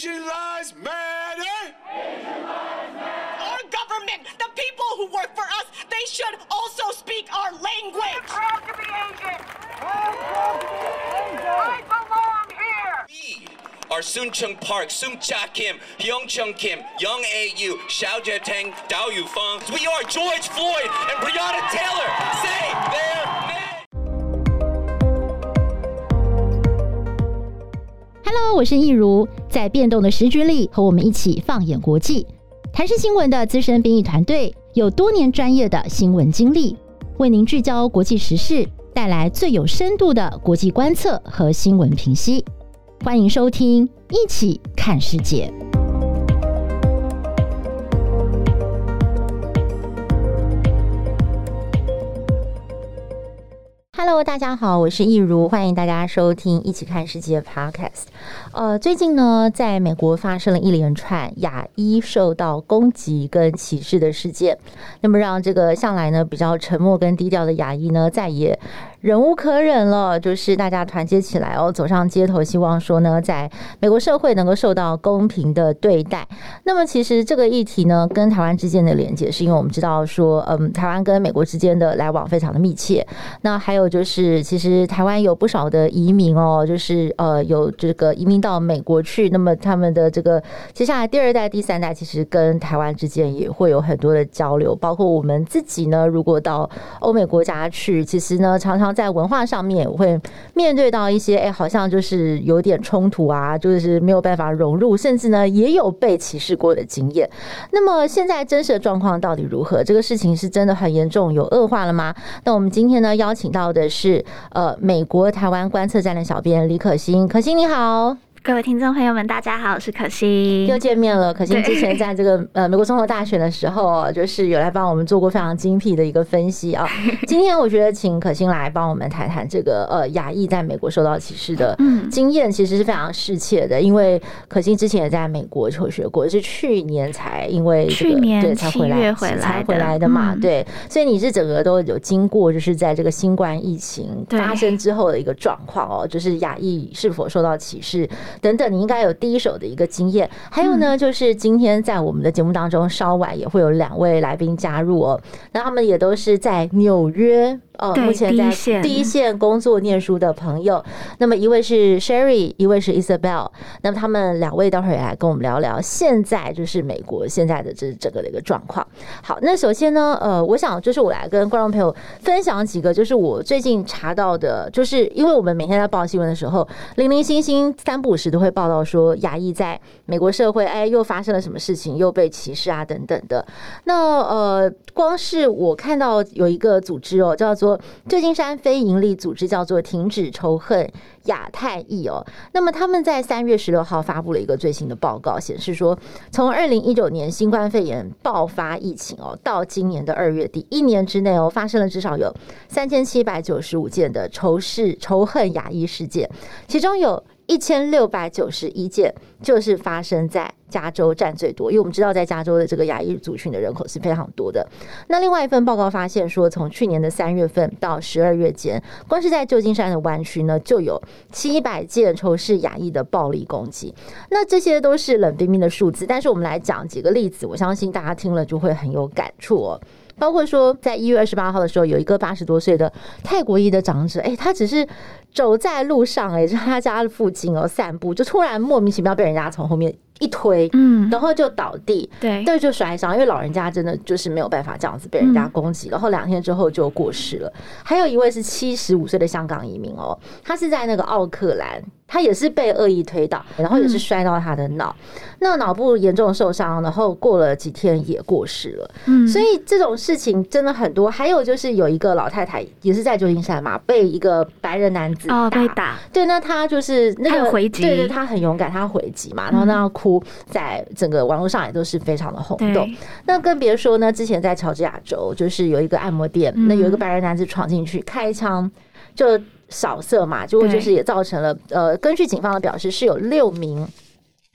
Asian lives matter. Asian lives matter. Our government, the people who work for us, they should also speak our language. I'm proud to be Asian. I'm proud to be Asian. I belong here. We are Soon Chung Park, Soon Cha Kim, Hyung Chung Kim, Young A.U., Xiao Jiateng, Dao Yufeng. We are George Floyd and Breonna Taylor. Say their Hello，我是易如，在变动的时局里，和我们一起放眼国际。台视新闻的资深编译团队有多年专业的新闻经历，为您聚焦国际时事，带来最有深度的国际观测和新闻评析。欢迎收听，一起看世界。Hello，大家好，我是易如，欢迎大家收听《一起看世界》Podcast。呃，最近呢，在美国发生了一连串亚裔受到攻击跟歧视的事件，那么让这个向来呢比较沉默跟低调的亚裔呢，再也忍无可忍了，就是大家团结起来哦，走上街头，希望说呢，在美国社会能够受到公平的对待。那么，其实这个议题呢，跟台湾之间的连结，是因为我们知道说，嗯，台湾跟美国之间的来往非常的密切。那还有就是，其实台湾有不少的移民哦，就是呃，有这个移民到美国去，那么他们的这个接下来第二代、第三代，其实跟台湾之间也会有很多的交流。包括我们自己呢，如果到欧美国家去，其实呢，常常在文化上面会面对到一些哎，好像就是有点冲突啊，就是没有办法融入，甚至呢也有被歧视过的经验。那么现在真实的状况到底如何？这个事情是真的很严重，有恶化了吗？那我们今天呢邀请到的是呃美国台湾观测站的小编李可欣，可欣你好。well. 各位听众朋友们，大家好，我是可心，又见面了。可心之前在这个 呃美国总统大选的时候，就是有来帮我们做过非常精辟的一个分析啊。今天我觉得请可心来帮我们谈谈这个呃亚裔在美国受到歧视的经验，其实是非常适切的。因为可心之前也在美国求学过，是去年才因为这个对才回来才回来的嘛，对。所以你是整个都有经过，就是在这个新冠疫情发生之后的一个状况哦，就是亚裔是否受到歧视。等等，你应该有第一手的一个经验。还有呢，就是今天在我们的节目当中，稍晚也会有两位来宾加入哦。那他们也都是在纽约。哦，目前在第一线工作、念书的朋友，那么一位是 Sherry，一位是 Isabel。那么他们两位待会儿也来跟我们聊聊现在就是美国现在的这整个的一个状况。好，那首先呢，呃，我想就是我来跟观众朋友分享几个，就是我最近查到的，就是因为我们每天在报新闻的时候，零零星星三不五时都会报道说亚裔在美国社会，哎，又发生了什么事情，又被歧视啊等等的。那呃，光是我看到有一个组织哦，叫做。旧金山非营利组织叫做“停止仇恨亚太裔”哦，那么他们在三月十六号发布了一个最新的报告，显示说，从二零一九年新冠肺炎爆发疫情哦，到今年的二月底，一年之内哦，发生了至少有三千七百九十五件的仇视仇恨亚裔事件，其中有一千六百九十一件就是发生在。加州占最多，因为我们知道在加州的这个亚裔族群的人口是非常多的。那另外一份报告发现说，从去年的三月份到十二月间，光是在旧金山的湾区呢，就有七百件仇视亚裔的暴力攻击。那这些都是冷冰冰的数字，但是我们来讲几个例子，我相信大家听了就会很有感触哦。包括说，在一月二十八号的时候，有一个八十多岁的泰国裔的长者，哎，他只是走在路上，哎，就他家的附近哦，散步，就突然莫名其妙被人家从后面。一推，嗯，然后就倒地，对，对，就摔伤。因为老人家真的就是没有办法这样子被人家攻击，然后两天之后就过世了。还有一位是七十五岁的香港移民哦，他是在那个奥克兰。他也是被恶意推倒，然后也是摔到他的脑，嗯、那脑部严重受伤，然后过了几天也过世了。嗯，所以这种事情真的很多。还有就是有一个老太太也是在旧金山嘛，被一个白人男子打，哦、被打。对，那他就是那个回击，对对，他很勇敢，他回击嘛，然后那样哭，在整个网络上也都是非常的轰动。嗯、那更别说呢，之前在乔治亚州，就是有一个按摩店，嗯、那有一个白人男子闯进去开枪就。扫射嘛，结果就是也造成了呃，根据警方的表示，是有六名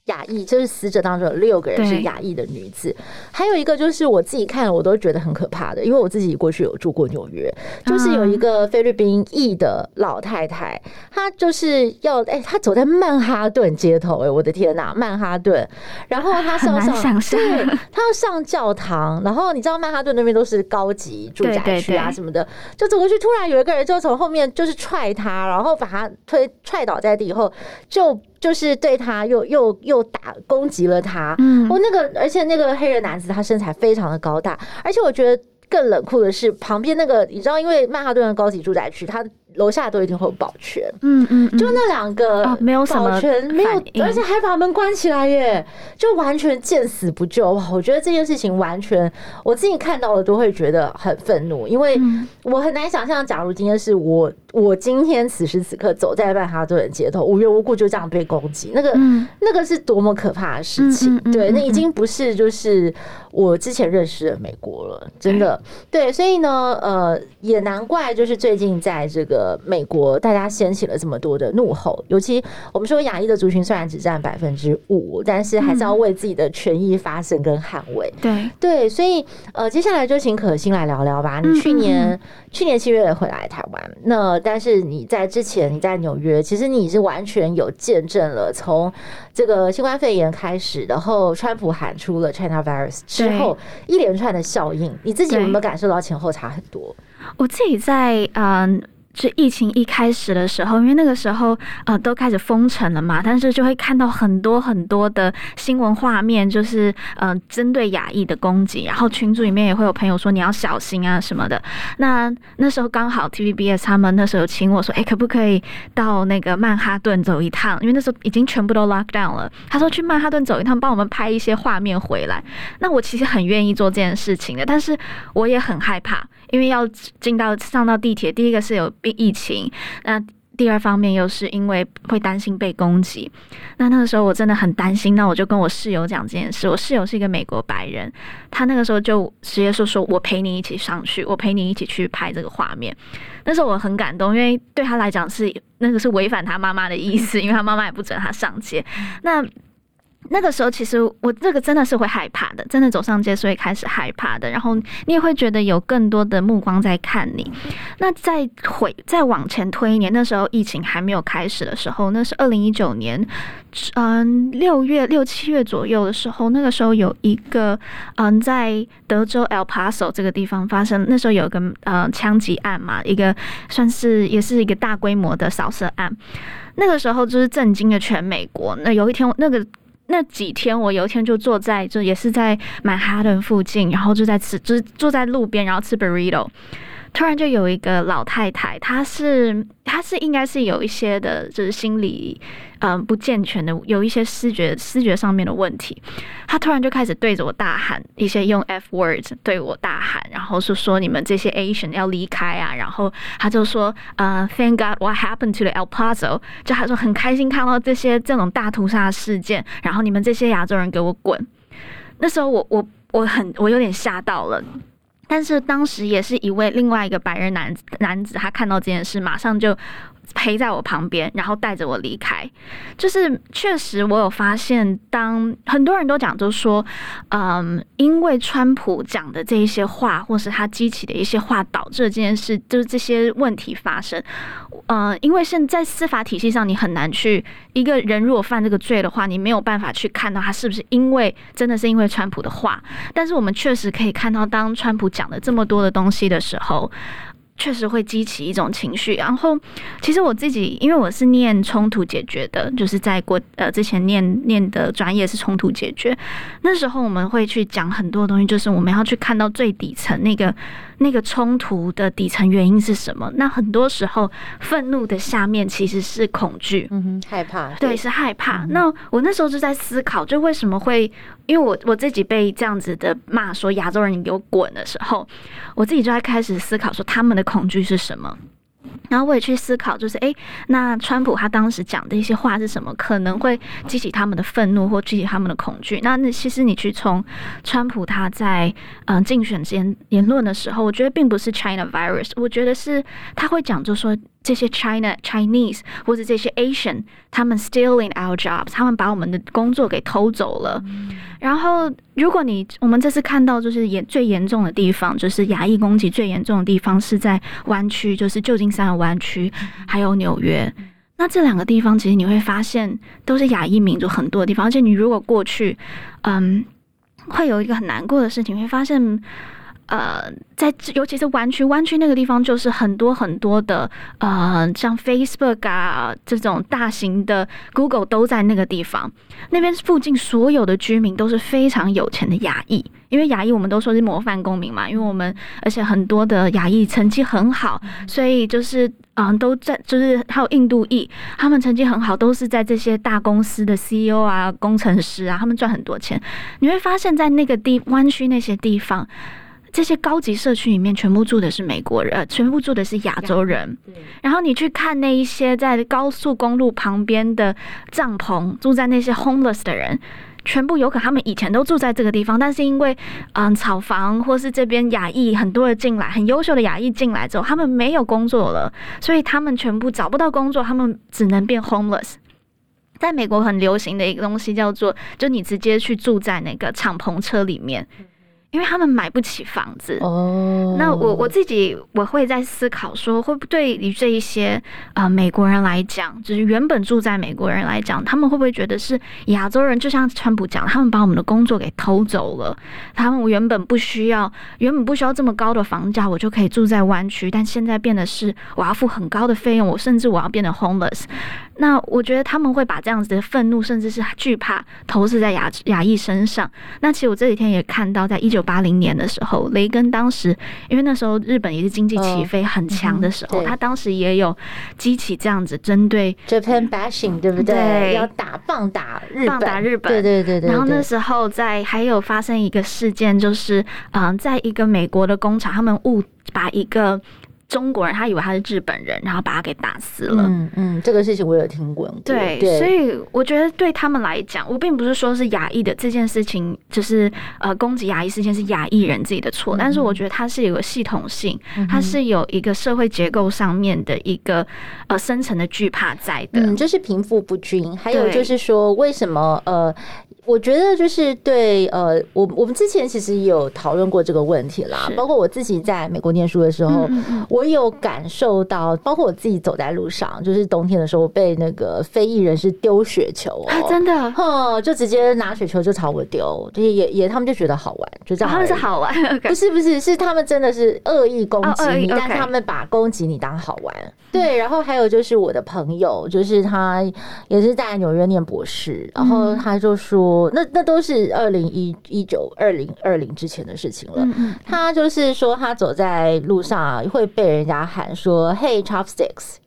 亚裔，就是死者当中有六个人是亚裔的女子，还有一个就是我自己看了我都觉得很可怕的，因为我自己过去有住过纽约，就是有一个菲律宾裔的老太太，她就是要哎，她走在曼哈顿街头，哎，我的天呐，曼哈顿，然后她上上对，她要上教堂，然后你知道曼哈顿那边都是高级住宅区啊什么的，就走过去，突然有一个人就从后面就是踹她，然后把她推踹倒在地以后就。就是对他又又又打攻击了他，嗯，我那个，而且那个黑人男子他身材非常的高大，而且我觉得更冷酷的是旁边那个，你知道，因为曼哈顿的高级住宅区，他。楼下都一定会有保全，嗯嗯，就那两个没有保全，没有，而且还把门关起来耶，就完全见死不救。哇，我觉得这件事情完全我自己看到了都会觉得很愤怒，因为我很难想象，假如今天是我，我今天此时此刻走在曼哈顿的街头，无缘无故就这样被攻击，那个那个是多么可怕的事情。对，那已经不是就是我之前认识的美国了，真的。对，所以呢，呃，也难怪就是最近在这个。呃，美国大家掀起了这么多的怒吼，尤其我们说亚裔的族群虽然只占百分之五，但是还是要为自己的权益发声跟捍卫。对对，所以呃，接下来就请可心来聊聊吧。你去年去年七月回来台湾，那但是你在之前你在纽约，其实你是完全有见证了从这个新冠肺炎开始，然后川普喊出了 China Virus 之后一连串的效应，你自己有没有感受到前后差很多？我自己在嗯。呃是疫情一开始的时候，因为那个时候呃都开始封城了嘛，但是就会看到很多很多的新闻画面，就是呃针对亚裔的攻击，然后群组里面也会有朋友说你要小心啊什么的。那那时候刚好 TVBS 他们那时候请我说，哎，可不可以到那个曼哈顿走一趟？因为那时候已经全部都 lock down 了。他说去曼哈顿走一趟，帮我们拍一些画面回来。那我其实很愿意做这件事情的，但是我也很害怕，因为要进到上到地铁，第一个是有病。疫情，那第二方面又是因为会担心被攻击，那那个时候我真的很担心，那我就跟我室友讲这件事。我室友是一个美国白人，他那个时候就直接说：“说我陪你一起上去，我陪你一起去拍这个画面。”那时候我很感动，因为对他来讲是那个是违反他妈妈的意思，因为他妈妈也不准他上街。那那个时候，其实我这个真的是会害怕的，真的走上街是会开始害怕的。然后你也会觉得有更多的目光在看你。那再回再往前推一年，那时候疫情还没有开始的时候，那是二零一九年，嗯，六月六七月左右的时候，那个时候有一个嗯，在德州 El Paso 这个地方发生，那时候有一个呃枪击案嘛，一个算是也是一个大规模的扫射案。那个时候就是震惊了全美国。那有一天那个。那几天，我有一天就坐在，就也是在曼哈顿附近，然后就在吃，就是坐在路边，然后吃 burrito。突然就有一个老太太，她是她是应该是有一些的，就是心理嗯不健全的，有一些视觉视觉上面的问题。她突然就开始对着我大喊一些用 F words 对我大喊，然后是说你们这些 Asian 要离开啊。然后她就说呃 Thank God what happened to the El Paso，就她说很开心看到这些这种大屠杀事件，然后你们这些亚洲人给我滚。那时候我我我很我有点吓到了。但是当时也是一位另外一个白人男子，男子他看到这件事，马上就陪在我旁边，然后带着我离开。就是确实，我有发现，当很多人都讲，就是说，嗯，因为川普讲的这一些话，或是他激起的一些话，导致这件事，就是这些问题发生。嗯，因为现在司法体系上，你很难去一个人如果犯这个罪的话，你没有办法去看到他是不是因为真的是因为川普的话。但是我们确实可以看到，当川普讲了这么多的东西的时候。确实会激起一种情绪，然后其实我自己，因为我是念冲突解决的，就是在国呃之前念念的专业是冲突解决，那时候我们会去讲很多东西，就是我们要去看到最底层那个那个冲突的底层原因是什么。那很多时候愤怒的下面其实是恐惧，嗯哼，害怕，对，是害怕。那我那时候就在思考，就为什么会，因为我我自己被这样子的骂说亚洲人你给我滚的时候，我自己就在开始思考说他们的。恐惧是什么？然后我也去思考，就是哎，那川普他当时讲的一些话是什么？可能会激起他们的愤怒，或激起他们的恐惧。那那其实你去从川普他在嗯、竞选间言论的时候，我觉得并不是 China virus，我觉得是他会讲，就说。这些 China Chinese 或者这些 Asian，他们 stealing our jobs，他们把我们的工作给偷走了。然后，如果你我们这次看到就是严最严重的地方，就是亚裔攻击最严重的地方是在湾区，就是旧金山的湾区，还有纽约。那这两个地方，其实你会发现都是亚裔民族很多的地方。而且你如果过去，嗯，会有一个很难过的事情，会发现。呃，在尤其是湾区，湾区那个地方就是很多很多的呃，像 Facebook 啊这种大型的 Google 都在那个地方。那边附近所有的居民都是非常有钱的亚裔，因为亚裔我们都说是模范公民嘛，因为我们而且很多的亚裔成绩很好，所以就是嗯、呃、都在，就是还有印度裔，他们成绩很好，都是在这些大公司的 CEO 啊、工程师啊，他们赚很多钱。你会发现在那个地湾区那些地方。这些高级社区里面全部住的是美国人，全部住的是亚洲人。然后你去看那一些在高速公路旁边的帐篷，住在那些 homeless 的人，全部有可能他们以前都住在这个地方，但是因为嗯炒房或是这边亚裔很多人进来，很优秀的亚裔进来之后，他们没有工作了，所以他们全部找不到工作，他们只能变 homeless。在美国很流行的一个东西叫做，就你直接去住在那个敞篷车里面。因为他们买不起房子哦，那我我自己我会在思考说，会不会对于这一些呃美国人来讲，就是原本住在美国人来讲，他们会不会觉得是亚洲人？就像川普讲，他们把我们的工作给偷走了，他们原本不需要，原本不需要这么高的房价，我就可以住在湾区，但现在变得是我要付很高的费用，我甚至我要变得 homeless。那我觉得他们会把这样子的愤怒，甚至是惧怕投射在亚亚裔身上。那其实我这几天也看到，在一九八零年的时候，雷根当时因为那时候日本也是经济起飞很强的时候，他当时也有激起这样子针对 Japan bashing，对不对？对，要打棒打日本，棒打日本，对对对对。然后那时候在还有发生一个事件，就是嗯，在一个美国的工厂，他们误把一个。中国人他以为他是日本人，然后把他给打死了。嗯嗯，这个事情我有听过。对，对，所以我觉得对他们来讲，我并不是说是亚裔的这件事情，就是呃攻击亚裔事件是亚裔人自己的错，嗯、但是我觉得它是有个系统性，嗯、它是有一个社会结构上面的一个呃深层的惧怕在的。嗯，就是贫富不均，还有就是说为什么呃。我觉得就是对，呃，我我们之前其实也有讨论过这个问题啦，包括我自己在美国念书的时候，我有感受到，包括我自己走在路上，就是冬天的时候被那个非裔人士丢雪球哦，真的，哼，就直接拿雪球就朝我丢，就是也也他们就觉得好玩，就这样，他们是好玩，不是不是是他们真的是恶意攻击你，但是他们把攻击你当好玩，对，然后还有就是我的朋友，就是他也是在纽约念博士，然后他就说。那那都是二零一一九二零二零之前的事情了。他就是说，他走在路上会被对人家喊说：“Hey, chopsticks。”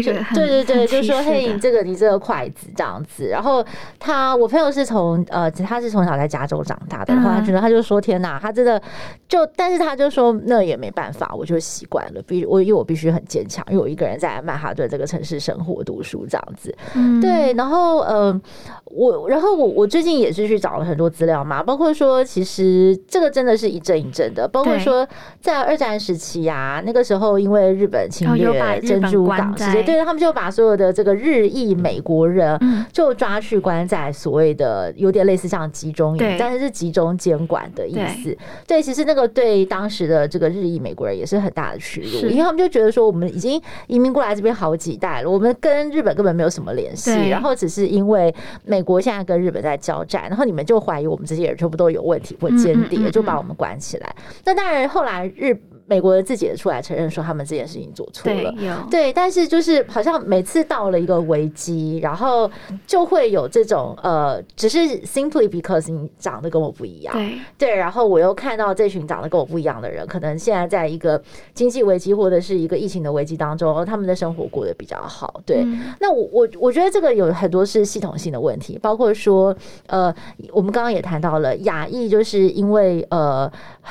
这个对对对，就说嘿，你这个你这个筷子这样子。然后他，我朋友是从呃，他是从小在加州长大的，然后他觉得他就说天哪，他真的就，但是他就说那也没办法，我就习惯了，必我因为我必须很坚强，因为我一个人在曼哈顿这个城市生活读书这样子。对，然后呃，我然后我我最近也是去找了很多资料嘛，包括说其实这个真的是一阵一阵的，包括说在二战时期啊，那个时候因为日本侵略珍珠港。对，他们就把所有的这个日裔美国人就抓去关在所谓的有点类似像集中营，但是是集中监管的意思。对，其实那个对当时的这个日裔美国人也是很大的屈辱，因为他们就觉得说我们已经移民过来这边好几代了，我们跟日本根本没有什么联系，然后只是因为美国现在跟日本在交战，然后你们就怀疑我们这些人全部都有问题或间谍，就把我们关起来。那当然后来日。美国人自己也出来承认说他们这件事情做错了，对，对，但是就是好像每次到了一个危机，然后就会有这种呃，只是 simply because 你长得跟我不一样，对，对，然后我又看到这群长得跟我不一样的人，可能现在在一个经济危机或者是一个疫情的危机当中，他们的生活过得比较好，对，嗯、那我我我觉得这个有很多是系统性的问题，包括说呃，我们刚刚也谈到了亚裔，就是因为呃，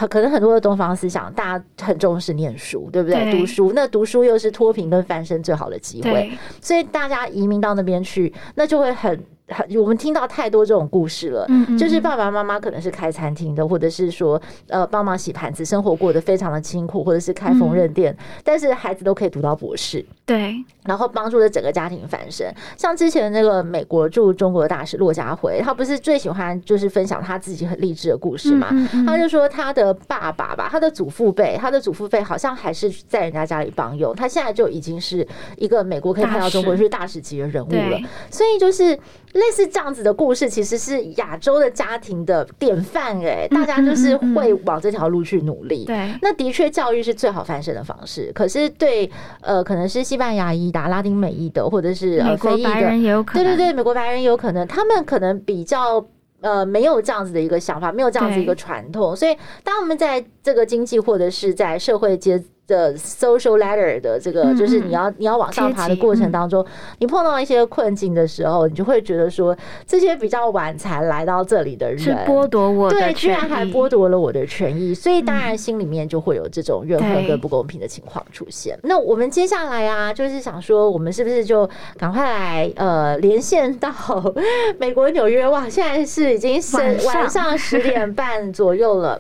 可能很多的东方思想，大家。很重视念书，对不对？对读书，那读书又是脱贫跟翻身最好的机会，所以大家移民到那边去，那就会很。我们听到太多这种故事了，就是爸爸妈妈可能是开餐厅的，或者是说呃帮忙洗盘子，生活过得非常的清苦，或者是开缝纫店，嗯，但是孩子都可以读到博士，对，然后帮助了整个家庭翻身。像之前那个美国驻中国的大使骆家辉，他不是最喜欢就是分享他自己很励志的故事嘛？他就说他的爸爸吧，他的祖父辈，他的祖父辈好像还是在人家家里帮佣，他现在就已经是一个美国可以派到中国去大使级的人物了，所以就是。类似这样子的故事，其实是亚洲的家庭的典范哎，大家就是会往这条路去努力。对，那的确教育是最好翻身的方式。可是对呃，可能是西班牙裔的、拉丁美裔的，或者是呃非裔的，对对对，美国白人有可能，他们可能比较呃没有这样子的一个想法，没有这样子一个传统，所以当我们在这个经济或者是在社会阶的 social ladder 的这个，就是你要你要往上爬的过程当中，你碰到一些困境的时候，你就会觉得说，这些比较晚才来到这里的人，是剥夺我的，对，居然还剥夺了我的权益，所以当然心里面就会有这种怨恨跟不公平的情况出现。那我们接下来啊，就是想说，我们是不是就赶快来呃连线到美国纽约？哇，现在是已经是晚上十点半左右了。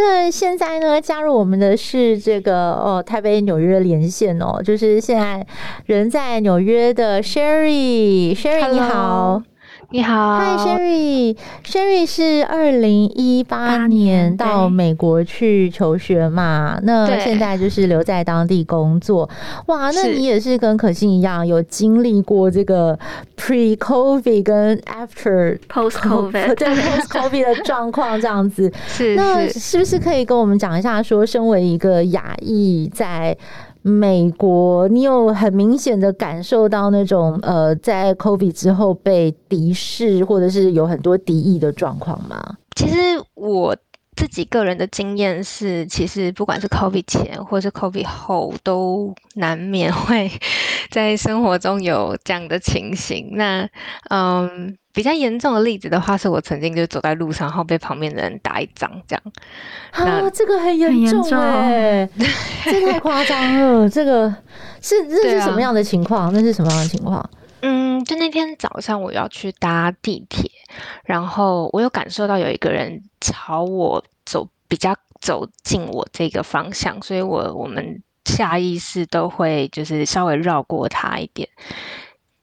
那现在呢？加入我们的是这个哦，台北纽约连线哦，就是现在人在纽约的 Sherry，Sherry 你好。你好，嗨，Sherry。Sherry 是二零一八年到美国去求学嘛？那现在就是留在当地工作。哇，那你也是跟可心一样，有经历过这个 pre-COVID 跟 after post-COVID 对 post-COVID 的状况这样子。是，那是不是可以跟我们讲一下，说身为一个亚裔在美国，你有很明显的感受到那种呃，在 COVID 之后被敌视，或者是有很多敌意的状况吗？其实我自己个人的经验是，其实不管是 COVID 前或是 COVID 后，都难免会在生活中有这样的情形。那嗯。比较严重的例子的话，是我曾经就走在路上，然后被旁边的人打一掌，这样。啊，这个很严重哎，这太夸张了。这个是这是什么样的情况？啊？那是什么样的情况？嗯，就那天早上我要去搭地铁，然后我有感受到有一个人朝我走，比较走近我这个方向，所以我我们下意识都会就是稍微绕过他一点。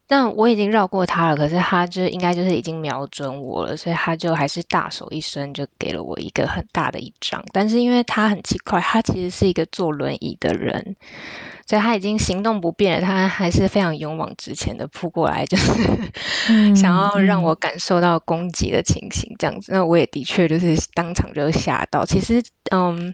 但我已经绕过他了，可是他就应该就是已经瞄准我了，所以他就还是大手一伸，就给了我一个很大的一张。但是因为他很奇怪，他其实是一个坐轮椅的人，所以他已经行动不便了，他还是非常勇往直前的扑过来，就是 想要让我感受到攻击的情形这样子。那我也的确就是当场就吓到。其实，嗯，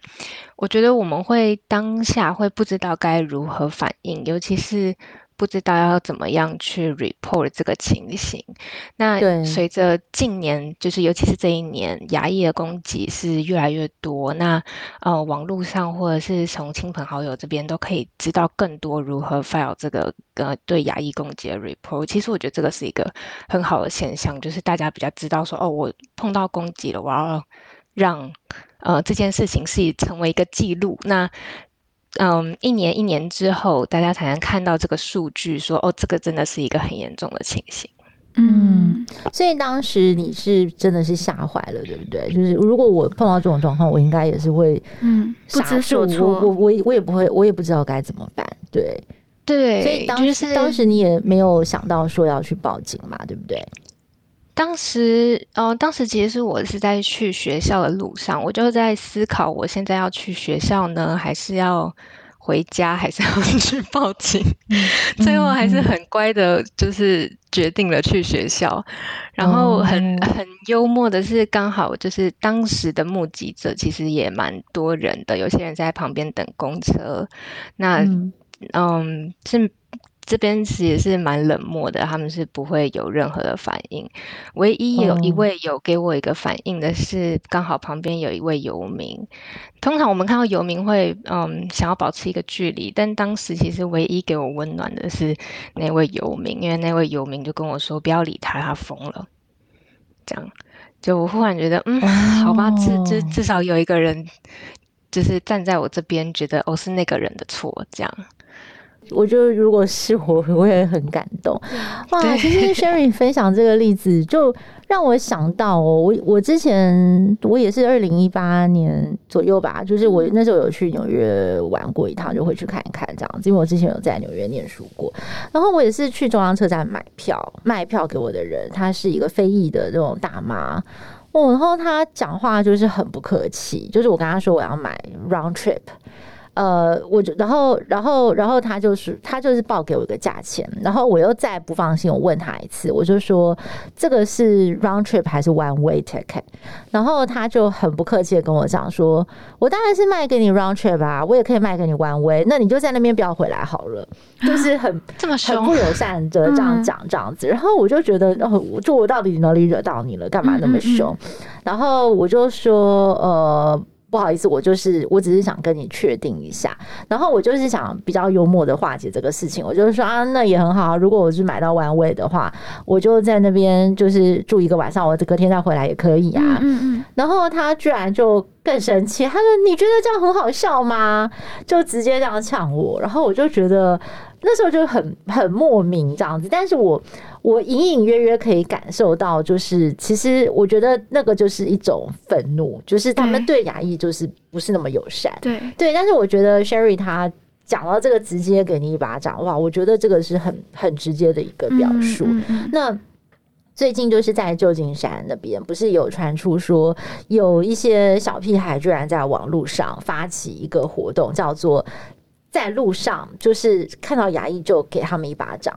我觉得我们会当下会不知道该如何反应，尤其是。不知道要怎么样去 report 这个情形。那随着近年，就是尤其是这一年，牙医的攻击是越来越多。那呃，网络上或者是从亲朋好友这边都可以知道更多如何 file 这个呃对牙医攻击的 report。其实我觉得这个是一个很好的现象，就是大家比较知道说，哦，我碰到攻击了，我要让呃这件事情是成为一个记录。那嗯，一年一年之后，大家才能看到这个数据，说哦，这个真的是一个很严重的情形。嗯，所以当时你是真的是吓坏了，对不对？就是如果我碰到这种状况，我应该也是会嗯不知所措，我我我也不会，我也不知道该怎么办。对对，所以当时、就是、当时你也没有想到说要去报警嘛，对不对？当时，呃，当时其实我是在去学校的路上，我就在思考，我现在要去学校呢，还是要回家，还是要 去报警？嗯、最后还是很乖的，就是决定了去学校。嗯、然后很很幽默的是，刚好就是当时的目击者其实也蛮多人的，有些人在旁边等公车。那，嗯，嗯是。这边其实也是蛮冷漠的，他们是不会有任何的反应。唯一有一位有给我一个反应的是，刚好旁边有一位游民。通常我们看到游民会嗯想要保持一个距离，但当时其实唯一给我温暖的是那位游民，因为那位游民就跟我说不要理他，他疯了。这样，就我忽然觉得，嗯，好吧，至至至少有一个人，就是站在我这边，觉得哦是那个人的错，这样。我觉得如果是我，我也很感动。哇，其实 Sherry 分享这个例子，就让我想到哦，我我之前我也是二零一八年左右吧，就是我那时候有去纽约玩过一趟，就回去看一看这样子，因为我之前有在纽约念书过。然后我也是去中央车站买票，卖票给我的人，她是一个非裔的这种大妈哦，然后她讲话就是很不客气，就是我跟她说我要买 round trip。呃，我就然后然后然后他就是他就是报给我一个价钱，然后我又再不放心，我问他一次，我就说这个是 round trip 还是 one way ticket？然后他就很不客气的跟我讲说，我当然是卖给你 round trip 啊，我也可以卖给你 one way，那你就在那边不要回来好了，就是很这么很不友善的这样讲这样子，然后我就觉得，哦，就我到底哪里惹到你了？干嘛那么凶？然后我就说，呃。不好意思，我就是我只是想跟你确定一下，然后我就是想比较幽默的化解这个事情，我就是说啊，那也很好，如果我是买到 one way 的话，我就在那边就是住一个晚上，我隔天再回来也可以啊。嗯嗯。然后他居然就更生气，他说：“你觉得这样很好笑吗？”就直接这样呛我，然后我就觉得。那时候就很很莫名这样子，但是我我隐隐约约可以感受到，就是其实我觉得那个就是一种愤怒，就是他们对亚裔就是不是那么友善，对对。但是我觉得 Sherry 他讲到这个直接给你一巴掌，哇，我觉得这个是很很直接的一个表述。嗯嗯嗯。那最近就是在旧金山那边，不是有传出说有一些小屁孩居然在网络上发起一个活动，叫做。在路上，就是看到牙医就给他们一巴掌，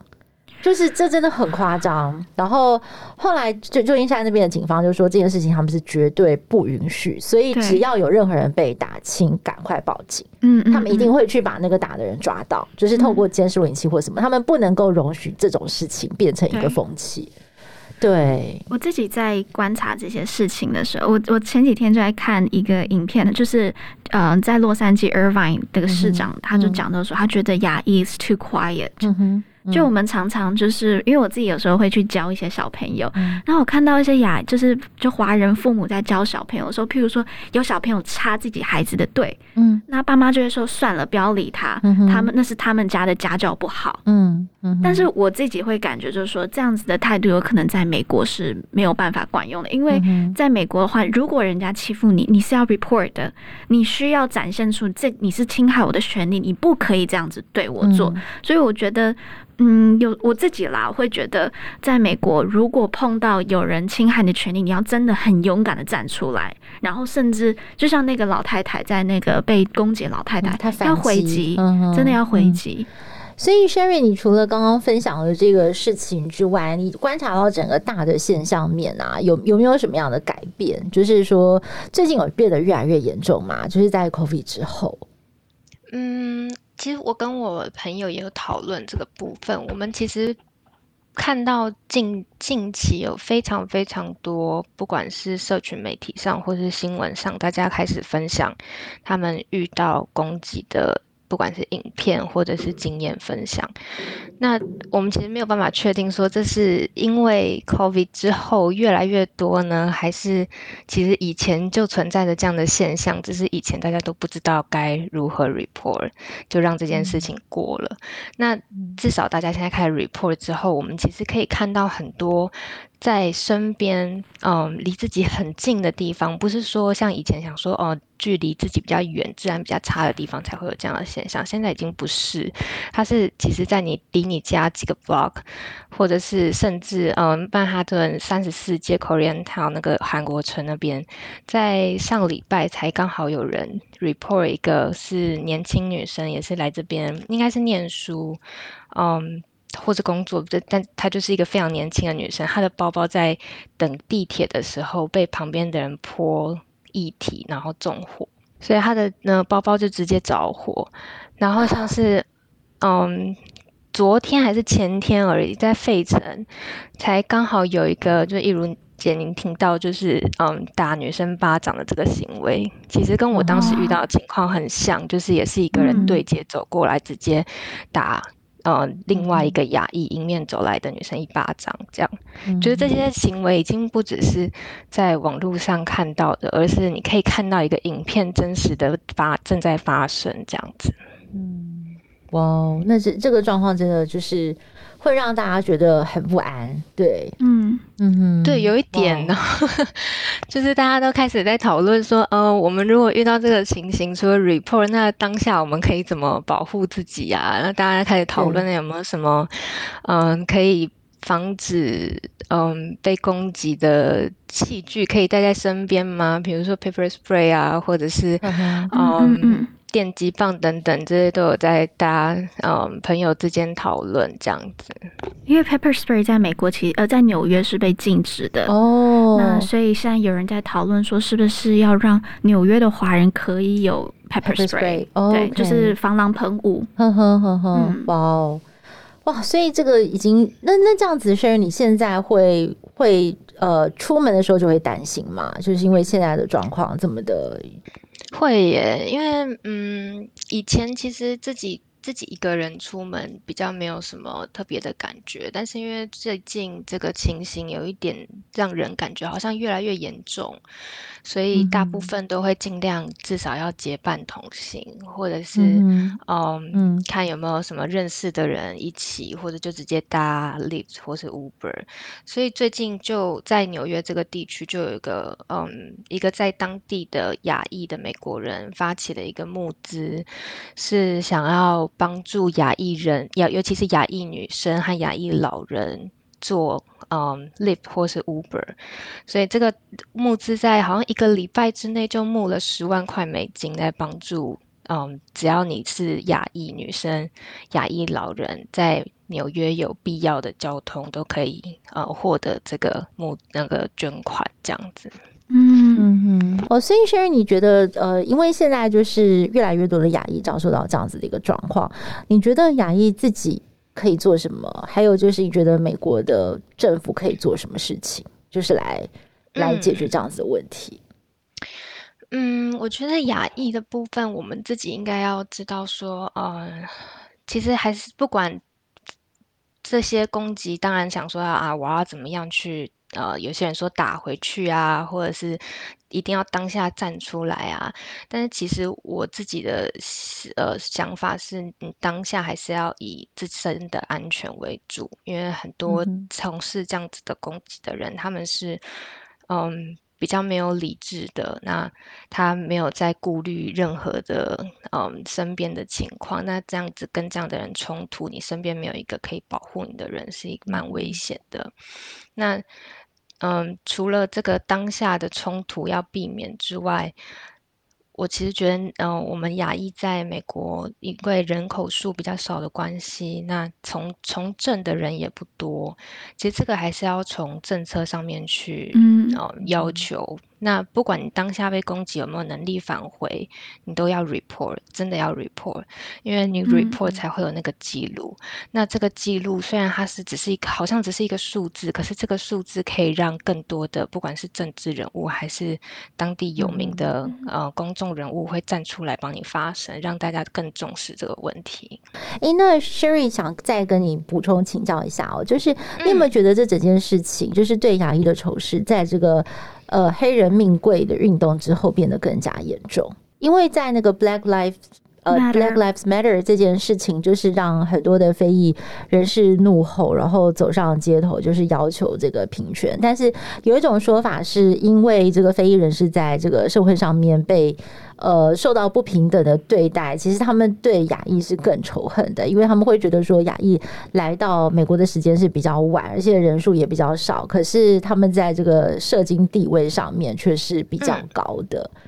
就是这真的很夸张。然后后来就旧金山那边的警方就说这件事情他们是绝对不允许，所以只要有任何人被打，请赶快报警。嗯，他们一定会去把那个打的人抓到，就是透过监视录影器或什么，他们不能够容许这种事情变成一个风气。对，我自己在观察这些事情的时候，我我前几天就在看一个影片，就是呃，在洛杉矶 Irvine 这个市长，他就讲到说，他觉得亚裔 is too quiet。嗯哼。就我们常常就是因为我自己有时候会去教一些小朋友，嗯、然后我看到一些亚就是就华人父母在教小朋友的时候，譬如说有小朋友插自己孩子的队，嗯，那爸妈就会说算了，不要理他，嗯、他们那是他们家的家教不好，嗯，嗯，但是我自己会感觉就是说这样子的态度有可能在美国是没有办法管用的，因为在美国的话，如果人家欺负你，你是要 report 的，你需要展现出这你是侵害我的权利，你不可以这样子对我做，嗯、所以我觉得。嗯，有我自己啦，我会觉得，在美国，如果碰到有人侵害你的权利，你要真的很勇敢的站出来，然后甚至就像那个老太太在那个被攻击，老太太她要回击，嗯、真的要回击、嗯。所以，Sherry，你除了刚刚分享的这个事情之外，你观察到整个大的现象面啊，有有没有什么样的改变？就是说，最近有变得越来越严重吗？就是在 COVID 之后，嗯。其实我跟我朋友也有讨论这个部分。我们其实看到近近期有非常非常多，不管是社群媒体上或是新闻上，大家开始分享他们遇到攻击的。不管是影片或者是经验分享，那我们其实没有办法确定说，这是因为 COVID 之后越来越多呢，还是其实以前就存在着这样的现象，只是以前大家都不知道该如何 report，就让这件事情过了。那至少大家现在开始 report 之后，我们其实可以看到很多。在身边，嗯，离自己很近的地方，不是说像以前想说，哦，距离自己比较远、治安比较差的地方才会有这样的现象。现在已经不是，它是其实在你离你家几个 block，或者是甚至，嗯，曼哈顿三十四街 Korean Town 那个韩国城那边，在上个礼拜才刚好有人 report 一个是年轻女生，也是来这边，应该是念书，嗯。或者工作，但她就是一个非常年轻的女生。她的包包在等地铁的时候被旁边的人泼液体，然后纵火，所以她的呢包包就直接着火。然后像是，嗯，昨天还是前天而已，在费城才刚好有一个，就一如姐您听到，就是嗯打女生巴掌的这个行为，其实跟我当时遇到的情况很像，就是也是一个人对接走过来，直接打。呃另外一个亚裔迎面走来的女生一巴掌，这样，嗯、就是这些行为已经不只是在网络上看到的，而是你可以看到一个影片真实的发正在发生这样子。嗯，哇，那这这个状况真的就是。会让大家觉得很不安，对，嗯嗯哼，对，有一点呢，就是大家都开始在讨论说，呃，我们如果遇到这个情形，除了 report，那当下我们可以怎么保护自己啊？那大家开始讨论有没有什么，嗯、呃，可以防止嗯、呃、被攻击的器具可以带在身边吗？比如说 pepper spray 啊，或者是嗯哼嗯。嗯嗯电击棒等等，这些都有在大家嗯朋友之间讨论这样子。因为 pepper spray 在美国其实呃在纽约是被禁止的哦，那所以现在有人在讨论说，是不是要让纽约的华人可以有 pepper spray？, pepper spray、哦、对就是防狼喷雾。呵呵呵呵，哇哦，哇，所以这个已经那那这样子，Sherry，你现在会会呃出门的时候就会担心嘛？就是因为现在的状况这么的。会耶，因为嗯，以前其实自己自己一个人出门比较没有什么特别的感觉，但是因为最近这个情形有一点让人感觉好像越来越严重。所以大部分都会尽量至少要结伴同行，嗯、或者是嗯，嗯看有没有什么认识的人一起，或者就直接搭 Lyft 或是 Uber。所以最近就在纽约这个地区，就有一个嗯一个在当地的亚裔的美国人发起了一个募资，是想要帮助亚裔人，尤尤其是亚裔女生和亚裔老人做。嗯、，Lyft 或是 Uber，所以这个募资在好像一个礼拜之内就募了十万块美金来帮助，嗯、只要你是亚裔女生、亚裔老人，在纽约有必要的交通都可以呃获得这个募那个捐款这样子。嗯嗯哦，所以 Sherry 你觉得呃，因为现在就是越来越多的亚裔遭受到这样子的一个状况，你觉得亚裔自己？可以做什么？还有就是，你觉得美国的政府可以做什么事情，就是来来解决这样子的问题？嗯，我觉得亚裔的部分，我们自己应该要知道说，呃，其实还是不管这些攻击，当然想说啊，我要怎么样去。呃，有些人说打回去啊，或者是一定要当下站出来啊。但是其实我自己的呃想法是，你当下还是要以自身的安全为主，因为很多从事这样子的攻击的人，嗯、他们是嗯比较没有理智的，那他没有在顾虑任何的嗯身边的情况，那这样子跟这样的人冲突，你身边没有一个可以保护你的人，是一个蛮危险的。那嗯，除了这个当下的冲突要避免之外，我其实觉得，嗯，我们亚裔在美国，因为人口数比较少的关系，那从从政的人也不多。其实这个还是要从政策上面去，嗯，要求。那不管你当下被攻击有没有能力返回，你都要 report，真的要 report，因为你 report 才会有那个记录。嗯、那这个记录虽然它是只是一个，好像只是一个数字，可是这个数字可以让更多的，不管是政治人物还是当地有名的、嗯、呃公众人物，会站出来帮你发声，让大家更重视这个问题。诶，那 Sherry 想再跟你补充请教一下哦，就是你有没有觉得这整件事情，就是对牙医的仇视，在这个。呃，黑人命贵的运动之后变得更加严重，因为在那个 Black Lives 呃 Black Lives Matter 这件事情，就是让很多的非裔人士怒吼，然后走上街头，就是要求这个平权。但是有一种说法，是因为这个非裔人士在这个社会上面被。呃，受到不平等的对待，其实他们对亚裔是更仇恨的，因为他们会觉得说亚裔来到美国的时间是比较晚，而且人数也比较少，可是他们在这个社经地位上面却是比较高的。嗯、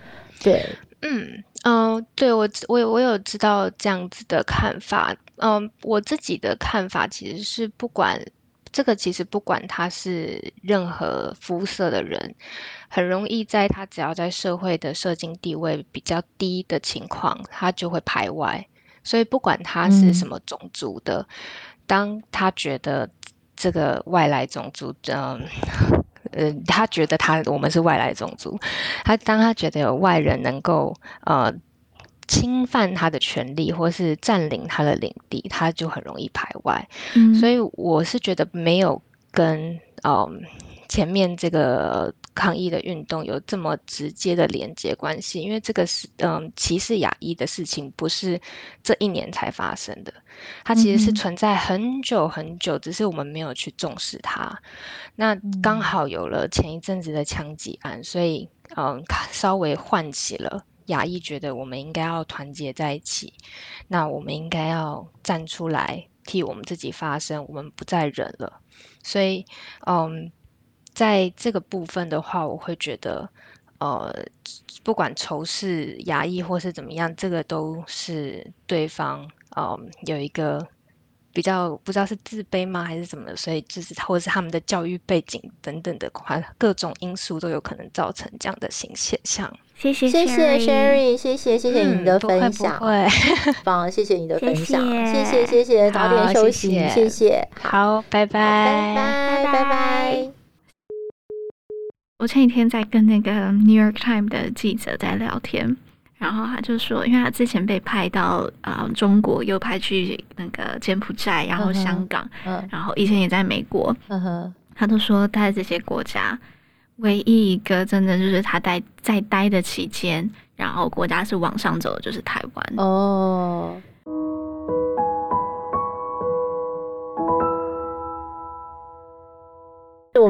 对，嗯嗯、呃，对我我我有知道这样子的看法。嗯、呃，我自己的看法其实是不管。这个其实不管他是任何肤色的人，很容易在他只要在社会的社经地位比较低的情况，他就会排外。所以不管他是什么种族的，嗯、当他觉得这个外来种族，嗯，呃，他觉得他我们是外来种族，他当他觉得有外人能够呃侵犯他的权利，或是占领他的领地，他就很容易排外。嗯，所以我是觉得没有跟嗯前面这个抗议的运动有这么直接的连接关系，因为这个是嗯歧视亚裔的事情不是这一年才发生的，它其实是存在很久很久，只是我们没有去重视它。那刚好有了前一阵子的枪击案，所以嗯 稍微唤起了。亚裔觉得我们应该要团结在一起，那我们应该要站出来替我们自己发声，我们不再忍了。所以，嗯，在这个部分的话，我会觉得，呃，不管仇视压抑或是怎么样，这个都是对方，嗯，有一个。比较不知道是自卑吗，还是怎么的，所以就是或者是他们的教育背景等等的话，各种因素都有可能造成这样的新现象。谢谢谢谢 Sherry，谢谢谢谢你的分享，嗯、不会，棒，谢谢你的分享，谢谢谢谢谢谢，早点休息，谢谢，谢谢好，拜拜，拜拜拜拜。我前几天在跟那个 New York Times 的记者在聊天。然后他就说，因为他之前被派到啊、呃、中国，又派去那个柬埔寨，然后香港，然后以前也在美国，他都说他在这些国家，唯一一个真的就是他待在待的期间，然后国家是往上走的，就是台湾哦。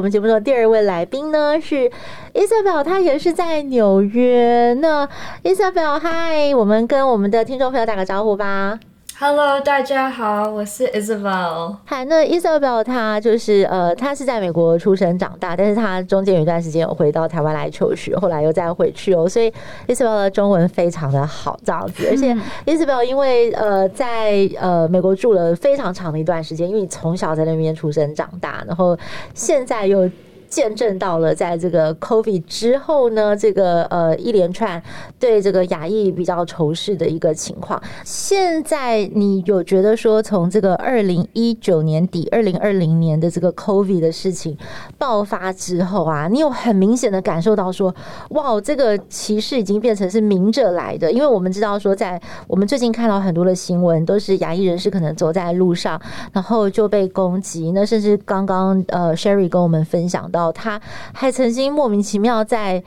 我们节目中的第二位来宾呢是 Isabel，她也是在纽约。那 Isabel，嗨，我们跟我们的听众朋友打个招呼吧。Hello，大家好，我是 Isabel。嗨，那 Isabel 她就是呃，她是在美国出生长大，但是她中间有一段时间有回到台湾来求学，后来又再回去哦。所以 Isabel 的中文非常的好，这样子。而且 Isabel 因为呃在呃美国住了非常长的一段时间，因为你从小在那边出生长大，然后现在又。见证到了，在这个 COVID 之后呢，这个呃一连串对这个亚裔比较仇视的一个情况。现在你有觉得说，从这个二零一九年底、二零二零年的这个 COVID 的事情爆发之后啊，你有很明显的感受到说，哇，这个歧视已经变成是明着来的。因为我们知道说，在我们最近看到很多的新闻，都是亚裔人士可能走在路上，然后就被攻击。那甚至刚刚呃 Sherry 跟我们分享到。他还曾经莫名其妙在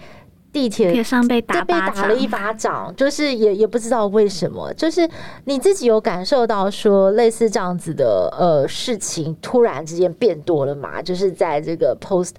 地铁上被打，被打了一巴掌，就是也也不知道为什么。就是你自己有感受到说，类似这样子的呃事情，突然之间变多了嘛？就是在这个 post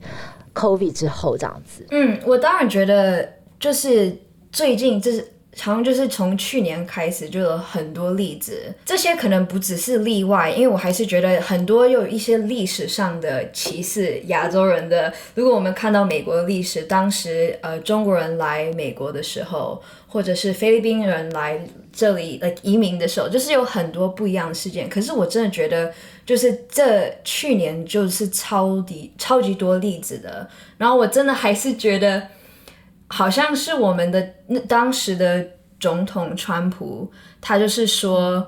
COVID 之后这样子。嗯，我当然觉得，就是最近就是。好像就是从去年开始就有很多例子，这些可能不只是例外，因为我还是觉得很多有一些历史上的歧视亚洲人的。如果我们看到美国的历史，当时呃中国人来美国的时候，或者是菲律宾人来这里呃移民的时候，就是有很多不一样的事件。可是我真的觉得，就是这去年就是超级超级多例子的，然后我真的还是觉得。好像是我们的那当时的总统川普，他就是说，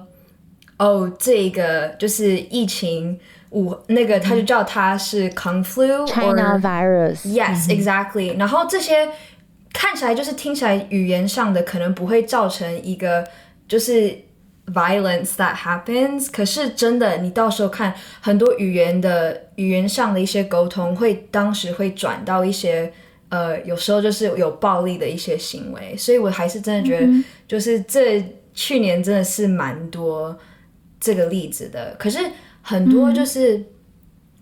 哦，这个就是疫情，武那个他就叫他是 con flu China virus，Yes exactly。然后这些看起来就是听起来语言上的可能不会造成一个就是 violence that happens，可是真的你到时候看很多语言的语言上的一些沟通，会当时会转到一些。呃，有时候就是有暴力的一些行为，所以我还是真的觉得，就是这去年真的是蛮多这个例子的。可是很多就是，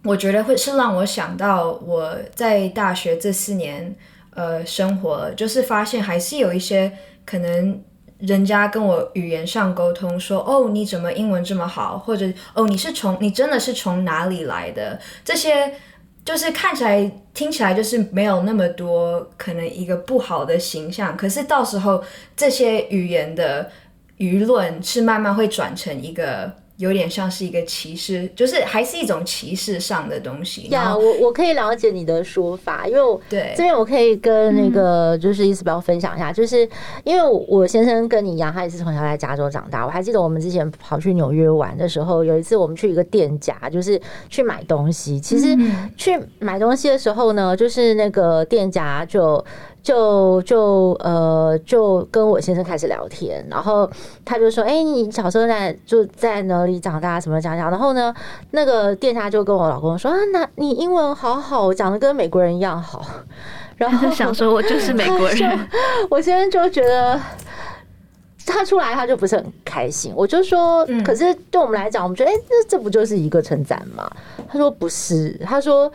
我觉得会是让我想到我在大学这四年呃生活，就是发现还是有一些可能人家跟我语言上沟通说，哦，你怎么英文这么好，或者哦，你是从你真的是从哪里来的这些。就是看起来、听起来就是没有那么多可能一个不好的形象，可是到时候这些语言的舆论是慢慢会转成一个。有点像是一个歧视，就是还是一种歧视上的东西。呀、yeah，我我可以了解你的说法，因为我对这边我可以跟那个就是意思不要分享一下，嗯、就是因为我先生跟你一样，他也是从小在加州长大。我还记得我们之前跑去纽约玩的时候，有一次我们去一个店家，就是去买东西。其实去买东西的时候呢，就是那个店家就。就就呃就跟我先生开始聊天，然后他就说：“哎、欸，你小时候在就在哪里长大？什么讲讲？”然后呢，那个店家就跟我老公说：“啊，那你英文好好，讲的跟美国人一样好。”然后就 想说：“我就是美国人。”我先生就觉得他出来他就不是很开心。我就说：“可是对我们来讲，我们觉得哎，这、欸、这不就是一个称赞吗？”他说：“不是。”他说。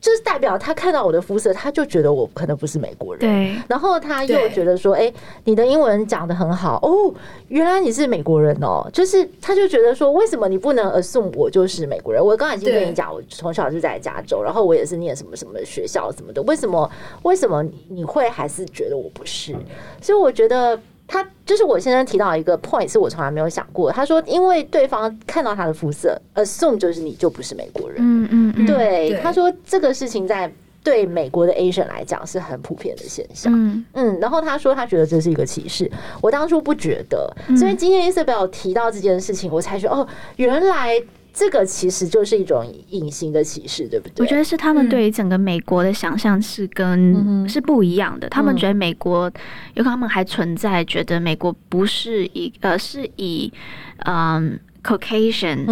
就是代表他看到我的肤色，他就觉得我可能不是美国人。对，然后他又觉得说：“哎、欸，你的英文讲的很好哦，原来你是美国人哦。”就是他就觉得说：“为什么你不能 assume 我就是美国人？我刚才已经跟你讲，我从小就在加州，然后我也是念什么什么学校什么的，为什么为什么你会还是觉得我不是？”所以我觉得。他就是我先生提到一个 point，是我从来没有想过。他说，因为对方看到他的肤色，assume 就是你就不是美国人。嗯嗯，嗯对，对，他说这个事情在对美国的 Asian 来讲是很普遍的现象。嗯嗯，然后他说他觉得这是一个歧视。我当初不觉得，所以今天 Isabel 提到这件事情，我才说哦，原来。这个其实就是一种隐形的歧视，对不对？我觉得是他们对于整个美国的想象是跟是不一样的。他们觉得美国，有可能他们还存在觉得美国不是以呃是以嗯。Caucasian，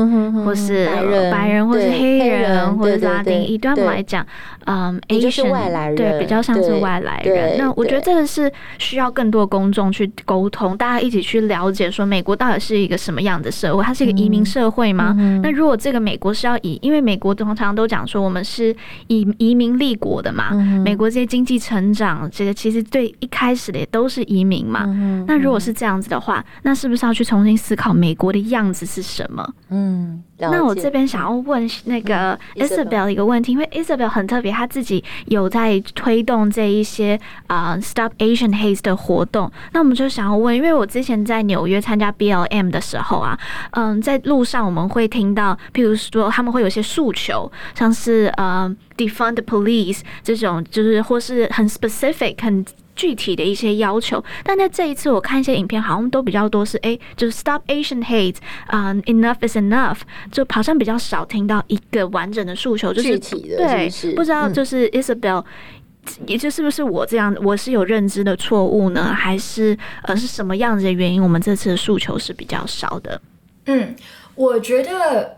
或是白人，或是黑人，或者拉丁裔，对他们来讲，嗯，Asian，对，比较像是外来人。那我觉得这个是需要更多公众去沟通，大家一起去了解，说美国到底是一个什么样的社会？它是一个移民社会吗？那如果这个美国是要以，因为美国通常都讲说我们是以移民立国的嘛，美国这些经济成长，这个其实对一开始的也都是移民嘛。那如果是这样子的话，那是不是要去重新思考美国的样子？是什么？嗯，那我这边想要问那个 Isabel 一个问题，因为 Isabel 很特别，他自己有在推动这一些啊 Stop Asian Hate 的活动。那我们就想要问，因为我之前在纽约参加 BLM 的时候啊，嗯，在路上我们会听到，譬如说他们会有些诉求，像是呃 Defund the Police 这种，就是或是很 specific 很。具体的一些要求，但在这一次我看一些影片，好像都比较多是哎、欸，就是 Stop Asian Hate，嗯、um,，Enough is enough，就好像比较少听到一个完整的诉求，就是具体的是不是？对，不知道就是 Isabel，、嗯、也就是不是我这样，我是有认知的错误呢，还是呃是什么样子的原因？我们这次的诉求是比较少的。嗯，我觉得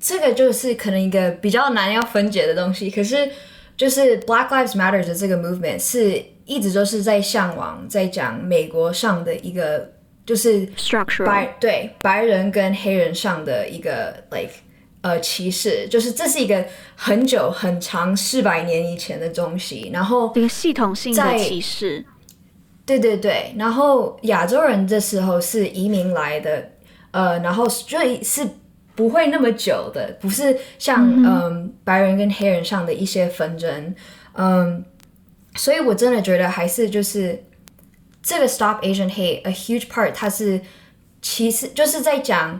这个就是可能一个比较难要分解的东西，可是就是 Black Lives Matter 的这个 movement 是。一直都是在向往，在讲美国上的一个就是 structure，白对白人跟黑人上的一个 like 呃歧视，就是这是一个很久很长四百年以前的东西，然后一个系统性的歧视，对对对，然后亚洲人这时候是移民来的，呃，然后所以是不会那么久的，不是像嗯、呃、白人跟黑人上的一些纷争，嗯。所以，我真的觉得还是就是这个 Stop Asian Hate a huge part，它是其实就是在讲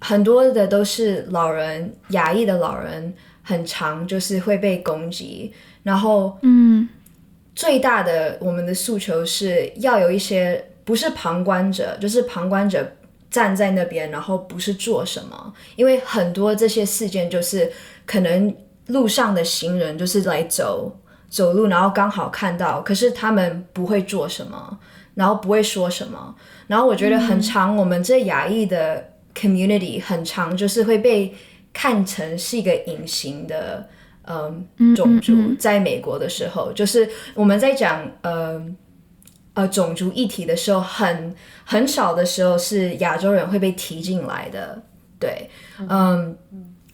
很多的都是老人，亚裔的老人很长就是会被攻击，然后嗯，最大的我们的诉求是要有一些不是旁观者，就是旁观者站在那边，然后不是做什么，因为很多这些事件就是可能路上的行人就是来走。走路，然后刚好看到，可是他们不会做什么，然后不会说什么，然后我觉得很长，我们这亚裔的 community 很长，就是会被看成是一个隐形的，嗯，种族。在美国的时候，就是我们在讲，呃，呃，种族议题的时候，很很少的时候是亚洲人会被提进来的，对，嗯。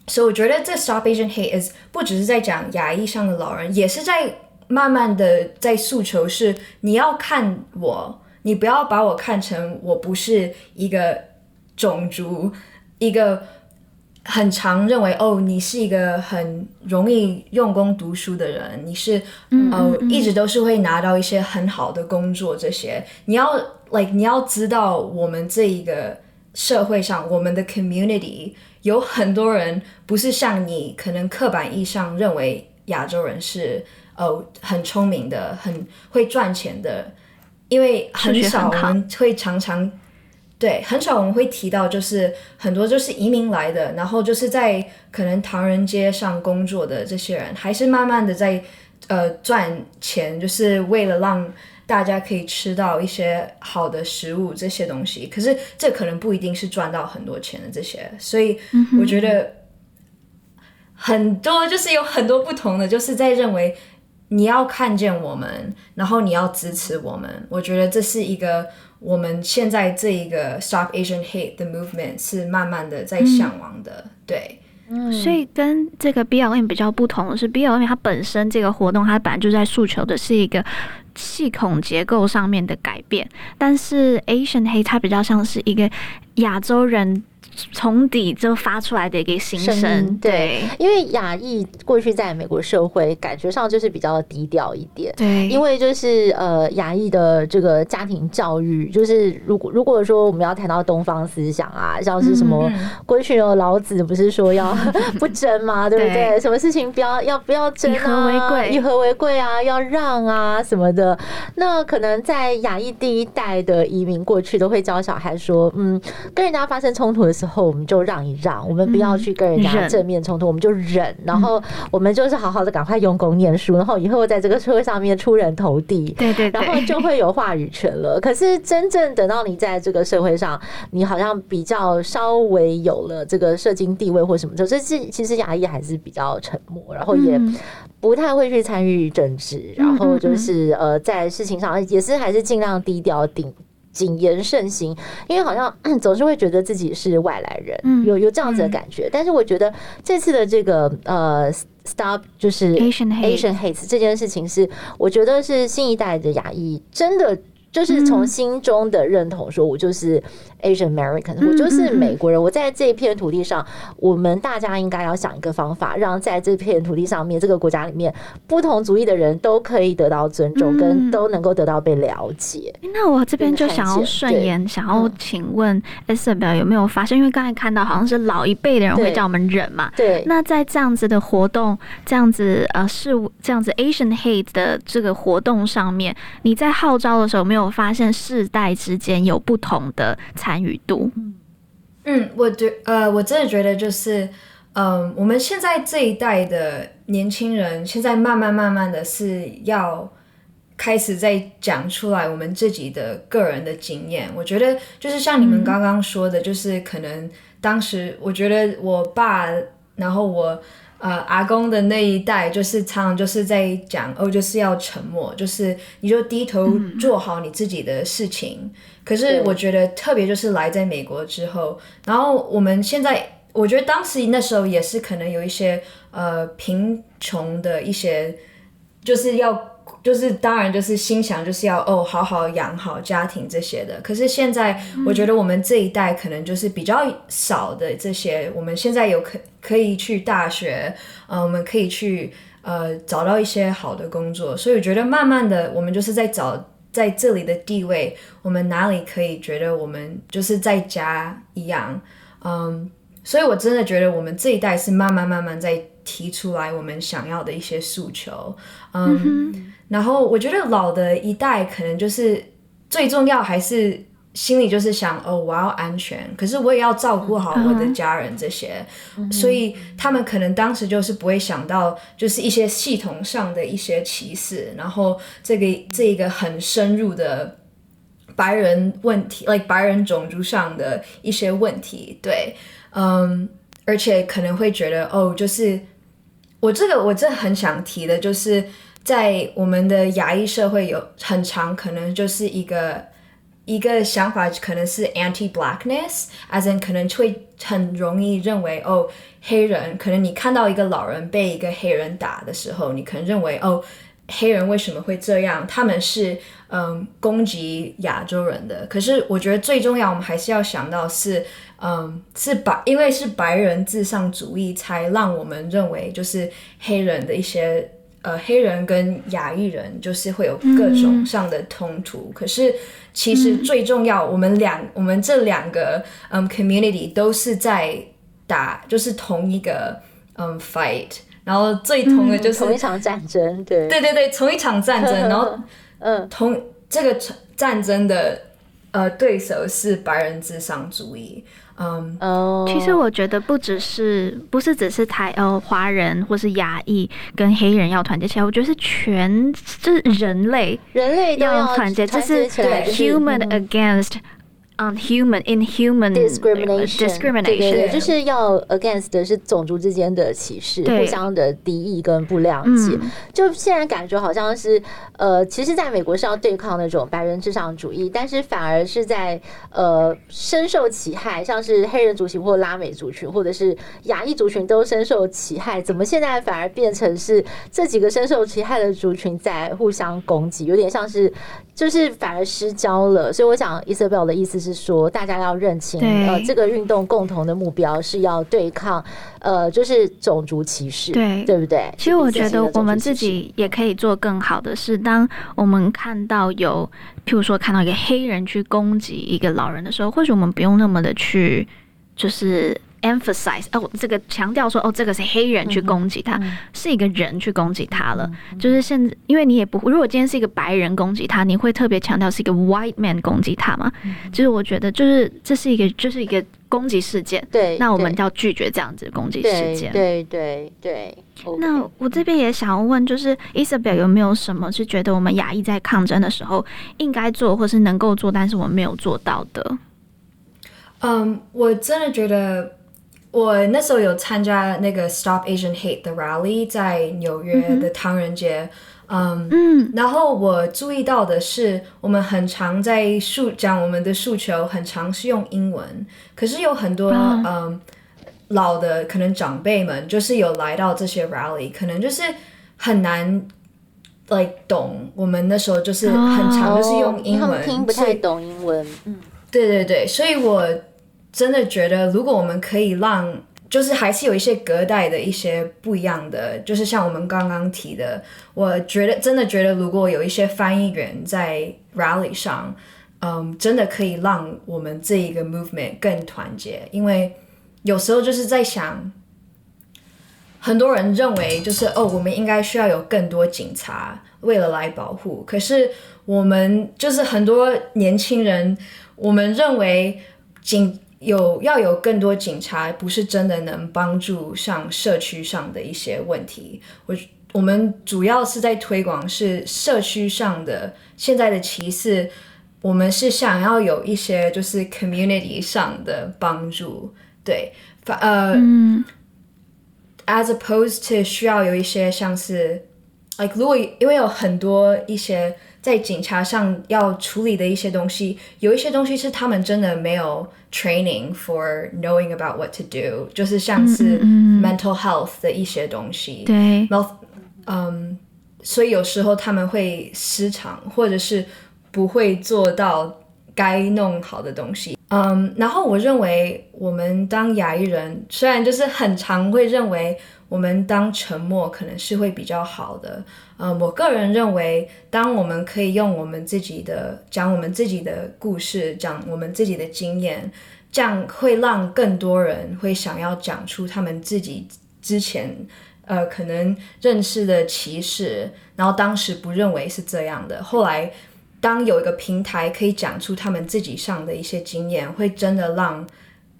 所以我觉得这 Stop Asian Hate is 不只是在讲亚裔上的老人，也是在慢慢的在诉求是你要看我，你不要把我看成我不是一个种族，一个很常认为哦，你是一个很容易用功读书的人，你是嗯，嗯，嗯，一直都是会拿到一些很好的工作，这些你要 like 你要知道我们这一个社会上我们的 community。有很多人不是像你可能刻板印象认为亚洲人是哦很聪明的，很会赚钱的，因为很少我们会常常对很少我们会提到就是很多就是移民来的，然后就是在可能唐人街上工作的这些人，还是慢慢的在呃赚钱，就是为了让大家可以吃到一些好的食物这些东西。可是这可能不一定是赚到很多钱的这些，所以我觉得很多就是有很多不同的，就是在认为你要看见我们，然后你要支持我们。我觉得这是一个。我们现在这一个 Stop Asian Hate 的 movement 是慢慢的在向往的，对，所以跟这个 BLM 比较不同的是，BLM 它本身这个活动它本来就在诉求的是一个系统结构上面的改变，但是 Asian 黑它比较像是一个亚洲人。从底就发出来的一个心声，声对，对，因为亚裔过去在美国社会感觉上就是比较低调一点，对，因为就是呃亚裔的这个家庭教育，就是如果如果说我们要谈到东方思想啊，像是什么过去有老子不是说要 不争吗？对不对？对什么事情不要要不要争啊？以和为贵，以和为贵啊，要让啊什么的。那可能在亚裔第一代的移民过去都会教小孩说，嗯，跟人家发生冲突的时候。后我们就让一让，我们不要去跟人家正面冲突，嗯、我们就忍，然后我们就是好好的赶快用功念书，然后以后在这个社会上面出人头地，对对，然后就会有话语权了。可是真正等到你在这个社会上，你好像比较稍微有了这个社经地位或什么，就是其实牙医还是比较沉默，然后也不太会去参与政治，然后就是呃在事情上也是还是尽量低调顶。谨言慎行，因为好像 总是会觉得自己是外来人，嗯、有有这样子的感觉。嗯、但是我觉得这次的这个呃，Stop 就是 Asian Asian Hate 这件事情，是我觉得是新一代的亚裔真的。就是从心中的认同，说我就是 Asian American，我就是美国人。我在这片土地上，我们大家应该要想一个方法，让在这片土地上面，这个国家里面，不同族裔的人都可以得到尊重，跟都能够得到被了解。那我这边就想要顺延，想要请问 Isabel 有没有发现？因为刚才看到好像是老一辈的人会叫我们忍嘛，对。那在这样子的活动，这样子呃是这样子 Asian Hate 的这个活动上面，你在号召的时候没有？发现世代之间有不同的参与度。嗯，我觉呃，我真的觉得就是，嗯、我们现在这一代的年轻人，现在慢慢慢慢的是要开始在讲出来我们自己的个人的经验。我觉得就是像你们刚刚说的，就是可能当时我觉得我爸，然后我。呃，阿公的那一代就是常常就是在讲哦，就是要沉默，就是你就低头做好你自己的事情。嗯、可是我觉得特别就是来在美国之后，然后我们现在，我觉得当时那时候也是可能有一些呃贫穷的一些，就是要。就是当然就是心想就是要哦好好养好家庭这些的，可是现在我觉得我们这一代可能就是比较少的这些，我们现在有可可以去大学，呃，我们可以去呃找到一些好的工作，所以我觉得慢慢的我们就是在找在这里的地位，我们哪里可以觉得我们就是在家一样，嗯，所以我真的觉得我们这一代是慢慢慢慢在提出来我们想要的一些诉求，嗯。嗯然后我觉得老的一代可能就是最重要，还是心里就是想哦，我要安全，可是我也要照顾好我的家人这些，嗯、所以他们可能当时就是不会想到就是一些系统上的一些歧视，然后这个这一个很深入的白人问题，like 白人种族上的一些问题，对，嗯，而且可能会觉得哦，就是我这个我真的很想提的就是。在我们的牙医社会有很长，可能就是一个一个想法，可能是 anti-blackness，as in 可能会很容易认为哦，黑人可能你看到一个老人被一个黑人打的时候，你可能认为哦，黑人为什么会这样？他们是嗯攻击亚洲人的。可是我觉得最重要，我们还是要想到是嗯是白，因为是白人至上主义，才让我们认为就是黑人的一些。呃，黑人跟亚裔人就是会有各种上的冲突，可是其实最重要，我们两、我们这两个嗯 community 都是在打，就是同一个嗯 fight，然后最痛的就是、嗯、同一场战争，对，对对对，同一场战争，然后嗯，同这个战争的。呃对手是白人至上主义。嗯，哦，其实我觉得不只是不是只是台呃华人或是亚裔跟黑人要团结起来，我觉得是全就是人类人类要团结，这是 human against。Unhuman, inhuman discrimination, discrimination，对对对，就是要 against 的是种族之间的歧视，互相的敌意跟不谅解。嗯、就现在感觉好像是，呃，其实在美国是要对抗那种白人至上主义，但是反而是在呃深受其害，像是黑人族群或拉美族群，或者是亚裔族群都深受其害。怎么现在反而变成是这几个深受其害的族群在互相攻击，有点像是就是反而失焦了。所以我想 Isabel 的意思是。是说，大家要认清，呃，这个运动共同的目标是要对抗，呃，就是种族歧视，对，对不对？其实我觉得我们自己也可以做更好的是，当我们看到有，譬如说看到一个黑人去攻击一个老人的时候，或许我们不用那么的去，就是。Emphasize 哦，这个强调说哦，这个是黑人去攻击他，嗯嗯、是一个人去攻击他了。嗯、就是现在，因为你也不，如果今天是一个白人攻击他，你会特别强调是一个 white man 攻击他吗？嗯、就是我觉得，就是这是一个，就是一个攻击事件。对，那我们要拒绝这样子的攻击事件。对对对。对 okay. 那我这边也想要问，就是 Isabel 有没有什么是觉得我们亚裔在抗争的时候应该做，或是能够做，但是我们没有做到的？嗯，我真的觉得。我那时候有参加那个 Stop Asian Hate 的 rally，在纽约的唐人街，嗯，嗯，然后我注意到的是，我们很常在诉讲我们的诉求，很常是用英文，可是有很多、啊、嗯老的可能长辈们，就是有来到这些 rally，可能就是很难 like 懂，我们那时候就是很常就是用英文，哦、听不太懂英文，嗯，对对对，所以我。真的觉得，如果我们可以让，就是还是有一些隔代的一些不一样的，就是像我们刚刚提的，我觉得真的觉得，如果有一些翻译员在 rally 上，嗯，真的可以让我们这一个 movement 更团结。因为有时候就是在想，很多人认为就是哦，我们应该需要有更多警察为了来保护，可是我们就是很多年轻人，我们认为警。有要有更多警察，不是真的能帮助上社区上的一些问题。我我们主要是在推广是社区上的现在的歧视，我们是想要有一些就是 community 上的帮助，对，呃、嗯、，as opposed to 需要有一些像是，like 如果因为有很多一些。在警察上要处理的一些东西，有一些东西是他们真的没有 training for knowing about what to do，就是像是 mental health 的一些东西。对、嗯，然后，嗯，所以有时候他们会失常，或者是不会做到该弄好的东西。嗯，然后我认为我们当亚裔人，虽然就是很常会认为。我们当沉默可能是会比较好的，嗯，我个人认为，当我们可以用我们自己的讲我们自己的故事，讲我们自己的经验，这样会让更多人会想要讲出他们自己之前呃可能认识的歧视，然后当时不认为是这样的，后来当有一个平台可以讲出他们自己上的一些经验，会真的让。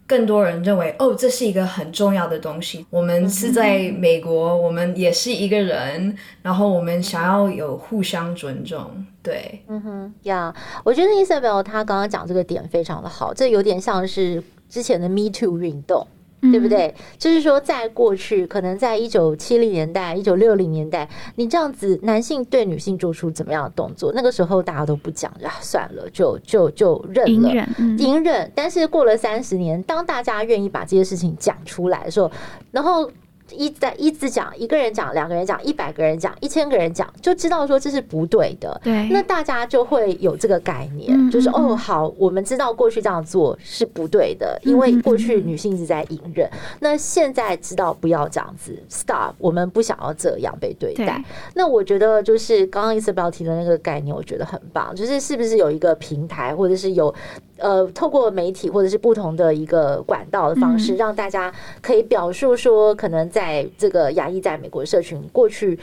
更多人认为，哦，这是一个很重要的东西。我们是在美国，我们也是一个人，然后我们想要有互相尊重。对，嗯哼，呀、yeah，我觉得 Isabel 他刚刚讲这个点非常的好，这有点像是之前的 Me Too 运动。对不对？就是说，在过去，可能在一九七零年代、一九六零年代，你这样子，男性对女性做出怎么样的动作，那个时候大家都不讲，啊，算了，就就就认了，隐忍，嗯，隐忍。但是过了三十年，当大家愿意把这些事情讲出来的时候，然后。一在一直讲，一个人讲，两个人讲，一百个人讲，一千个人讲，就知道说这是不对的。对，那大家就会有这个概念，嗯、就是哦，好，我们知道过去这样做是不对的，因为过去女性一直在隐忍、嗯。那现在知道不要这样子，stop，我们不想要这样被对待。对，那我觉得就是刚刚 Isabel 提的那个概念，我觉得很棒，就是是不是有一个平台，或者是有。呃，透过媒体或者是不同的一个管道的方式，让大家可以表述说，可能在这个亚裔在美国社群过去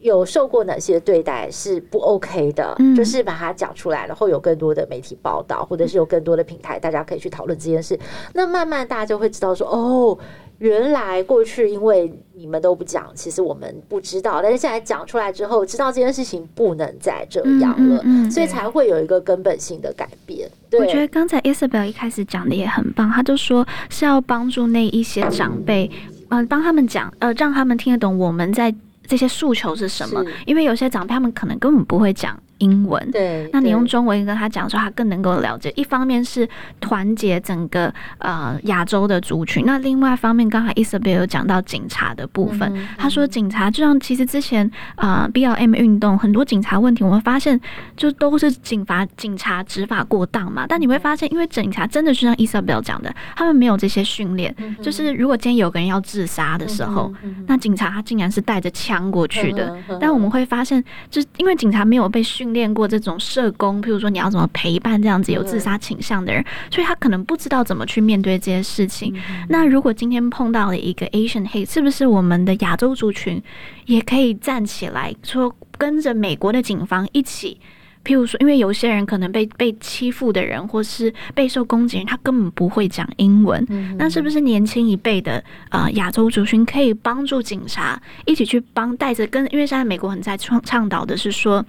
有受过哪些对待是不 OK 的，嗯、就是把它讲出来，然后有更多的媒体报道，或者是有更多的平台，大家可以去讨论这件事。那慢慢大家就会知道说，哦，原来过去因为你们都不讲，其实我们不知道，但是现在讲出来之后，知道这件事情不能再这样了，嗯嗯嗯、所以才会有一个根本性的改变。对，我觉得刚才 Isabel 一开始讲的也很棒，他就说是要帮助那一些长辈，嗯、呃，帮他们讲，呃，让他们听得懂我们在。这些诉求是什么？因为有些长辈他们可能根本不会讲英文，对，那你用中文跟他讲说，他更能够了解。一方面是团结整个呃亚洲的族群，那另外一方面，刚才 Isabel 有讲到警察的部分，嗯、他说警察就像其实之前啊、呃、BLM 运动很多警察问题，我们发现就都是警法警察执法过当嘛。但你会发现，因为警察真的是像 Isabel 讲的，他们没有这些训练，嗯、就是如果今天有个人要自杀的时候，那警察他竟然是带着枪过去的。但我们会发现，就是因为警察没有被训。练过这种社工，譬如说你要怎么陪伴这样子有自杀倾向的人，所以他可能不知道怎么去面对这些事情。那如果今天碰到了一个 Asian hate，是不是我们的亚洲族群也可以站起来说，跟着美国的警方一起？譬如说，因为有些人可能被被欺负的人，或是备受攻击人，他根本不会讲英文。那是不是年轻一辈的呃亚洲族群可以帮助警察一起去帮带着跟？因为现在美国很在倡倡导的是说。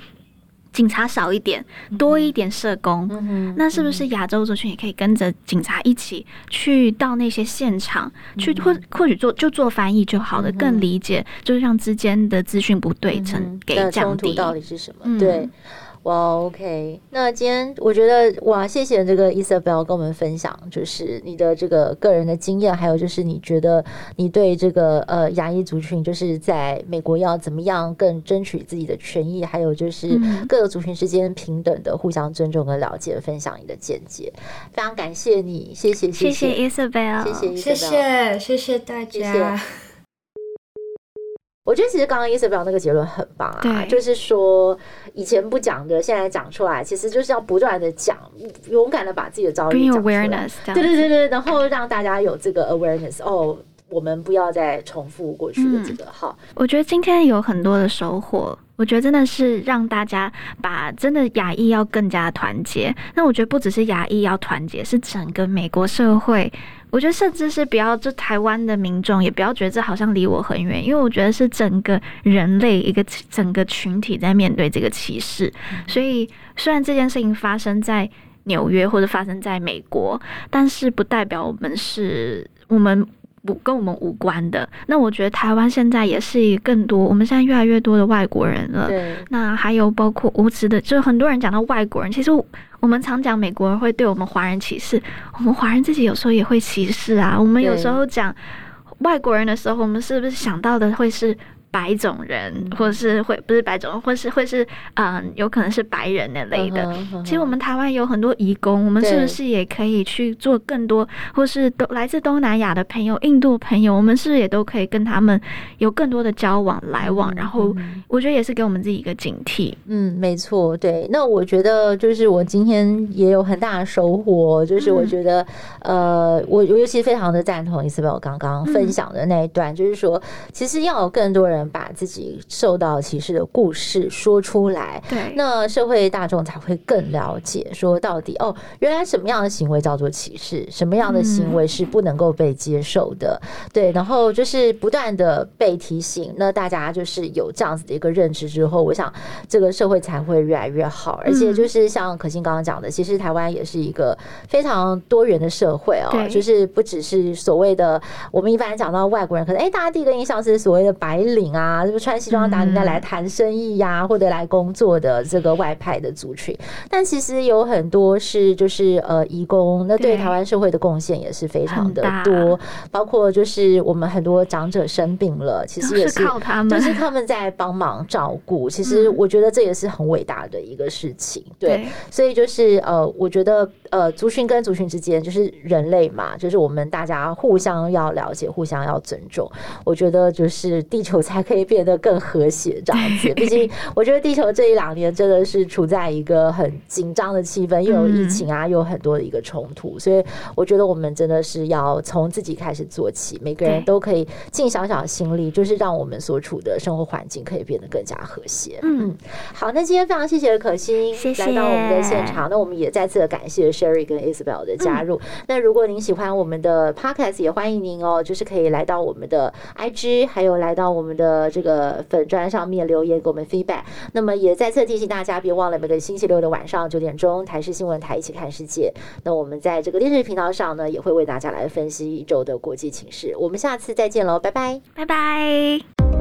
警察少一点，多一点社工。嗯、那是不是亚洲族群也可以跟着警察一起去到那些现场，嗯、去或或许做就做翻译就好了，嗯、更理解，就是让之间的资讯不对称给降低。到底是什么？嗯、对。哇、wow，OK，那今天我觉得哇，谢谢这个 Isabel 跟我们分享，就是你的这个个人的经验，还有就是你觉得你对这个呃牙医族群，就是在美国要怎么样更争取自己的权益，还有就是各个族群之间平等的互相尊重跟了解，分享你的见解，非常感谢你，谢谢谢谢，谢谢 Isabel，谢谢谢谢谢谢大家。谢谢我觉得其实刚刚 Isabel 那个结论很棒啊，就是说以前不讲的，现在讲出来，其实就是要不断的讲，勇敢的把自己的遭遇讲出来。对对对对，然后让大家有这个 awareness。哦，我们不要再重复过去的这个。好，我觉得今天有很多的收获。我觉得真的是让大家把真的亚裔要更加团结。那我觉得不只是亚裔要团结，是整个美国社会。我觉得甚至是不要就台湾的民众也不要觉得这好像离我很远，因为我觉得是整个人类一个整个群体在面对这个歧视。所以虽然这件事情发生在纽约或者发生在美国，但是不代表我们是我们。不跟我们无关的，那我觉得台湾现在也是更多，我们现在越来越多的外国人了。对，那还有包括无知的，就是很多人讲到外国人，其实我们常讲美国人会对我们华人歧视，我们华人自己有时候也会歧视啊。我们有时候讲外国人的时候，我们是不是想到的会是？白种人，或者是会不是白种人，或是会是嗯，有可能是白人那类的。Uh uh. 其实我们台湾有很多移工，我们是不是也可以去做更多，或是都来自东南亚的朋友、印度朋友，我们是不是也都可以跟他们有更多的交往来往？Uh. 然后我觉得也是给我们自己一个警惕。嗯，没错，对。那我觉得就是我今天也有很大的收获，就是我觉得、嗯、呃，我我尤其非常的赞同 Isabel 刚刚分享的那一段，嗯、就是说其实要有更多人。把自己受到歧视的故事说出来，对，那社会大众才会更了解，说到底哦，原来什么样的行为叫做歧视，什么样的行为是不能够被接受的，嗯、对，然后就是不断的被提醒，那大家就是有这样子的一个认知之后，我想这个社会才会越来越好，而且就是像可心刚刚讲的，其实台湾也是一个非常多元的社会哦，就是不只是所谓的我们一般讲到外国人，可能哎，大家第一个印象是所谓的白领。啊，就是穿西装打领带来谈生意呀、啊，嗯、或者来工作的这个外派的族群，但其实有很多是就是呃移工，那对台湾社会的贡献也是非常的多，包括就是我们很多长者生病了，其实也是靠他们，就是他们在帮忙照顾。其实我觉得这也是很伟大的一个事情，嗯、对，所以就是呃，我觉得呃，族群跟族群之间就是人类嘛，就是我们大家互相要了解，互相要尊重。我觉得就是地球才。还可以变得更和谐这样子。毕竟，我觉得地球这一两年真的是处在一个很紧张的气氛，又有疫情啊，又有很多的一个冲突，所以我觉得我们真的是要从自己开始做起，每个人都可以尽小小心力，就是让我们所处的生活环境可以变得更加和谐。嗯，好，那今天非常谢谢可心来到我们的现场，那我们也再次的感谢 Sherry 跟 Isabel 的加入。那如果您喜欢我们的 Podcast，也欢迎您哦，就是可以来到我们的 IG，还有来到我们的呃这个粉砖上面留言给我们 feedback。那么也再次提醒大家，别忘了每个星期六的晚上九点钟，台视新闻台一起看世界。那我们在这个电视频道上呢，也会为大家来分析一周的国际情势。我们下次再见喽，拜拜，拜拜。